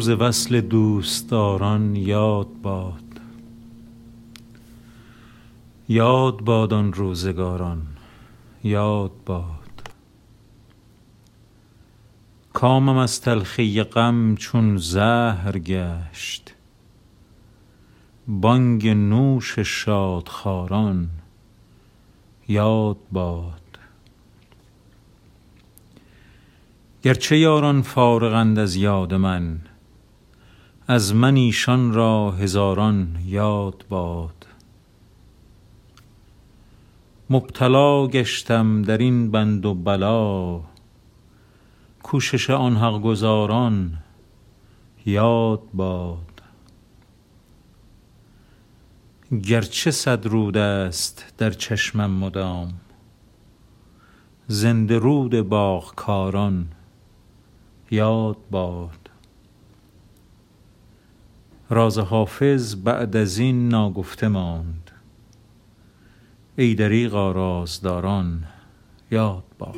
روز وصل دوستداران یاد باد. یاد باد آن روزگاران یاد باد. کامم از تلخی غم چون زهر گشت. بانگ نوش شادخواران. یاد باد. گرچه یاران فارغند از یاد من از من ایشان را هزاران یاد باد. مبتلا گشتم در این بند و بلا کوشش آن حق گزاران یاد باد. گرچه صد رود است در چشمم مدام. زنده رود باغ کاران یاد باد. راز حافظ بعد از این ناگفته ماند. ای دریغا رازداران یاد باد.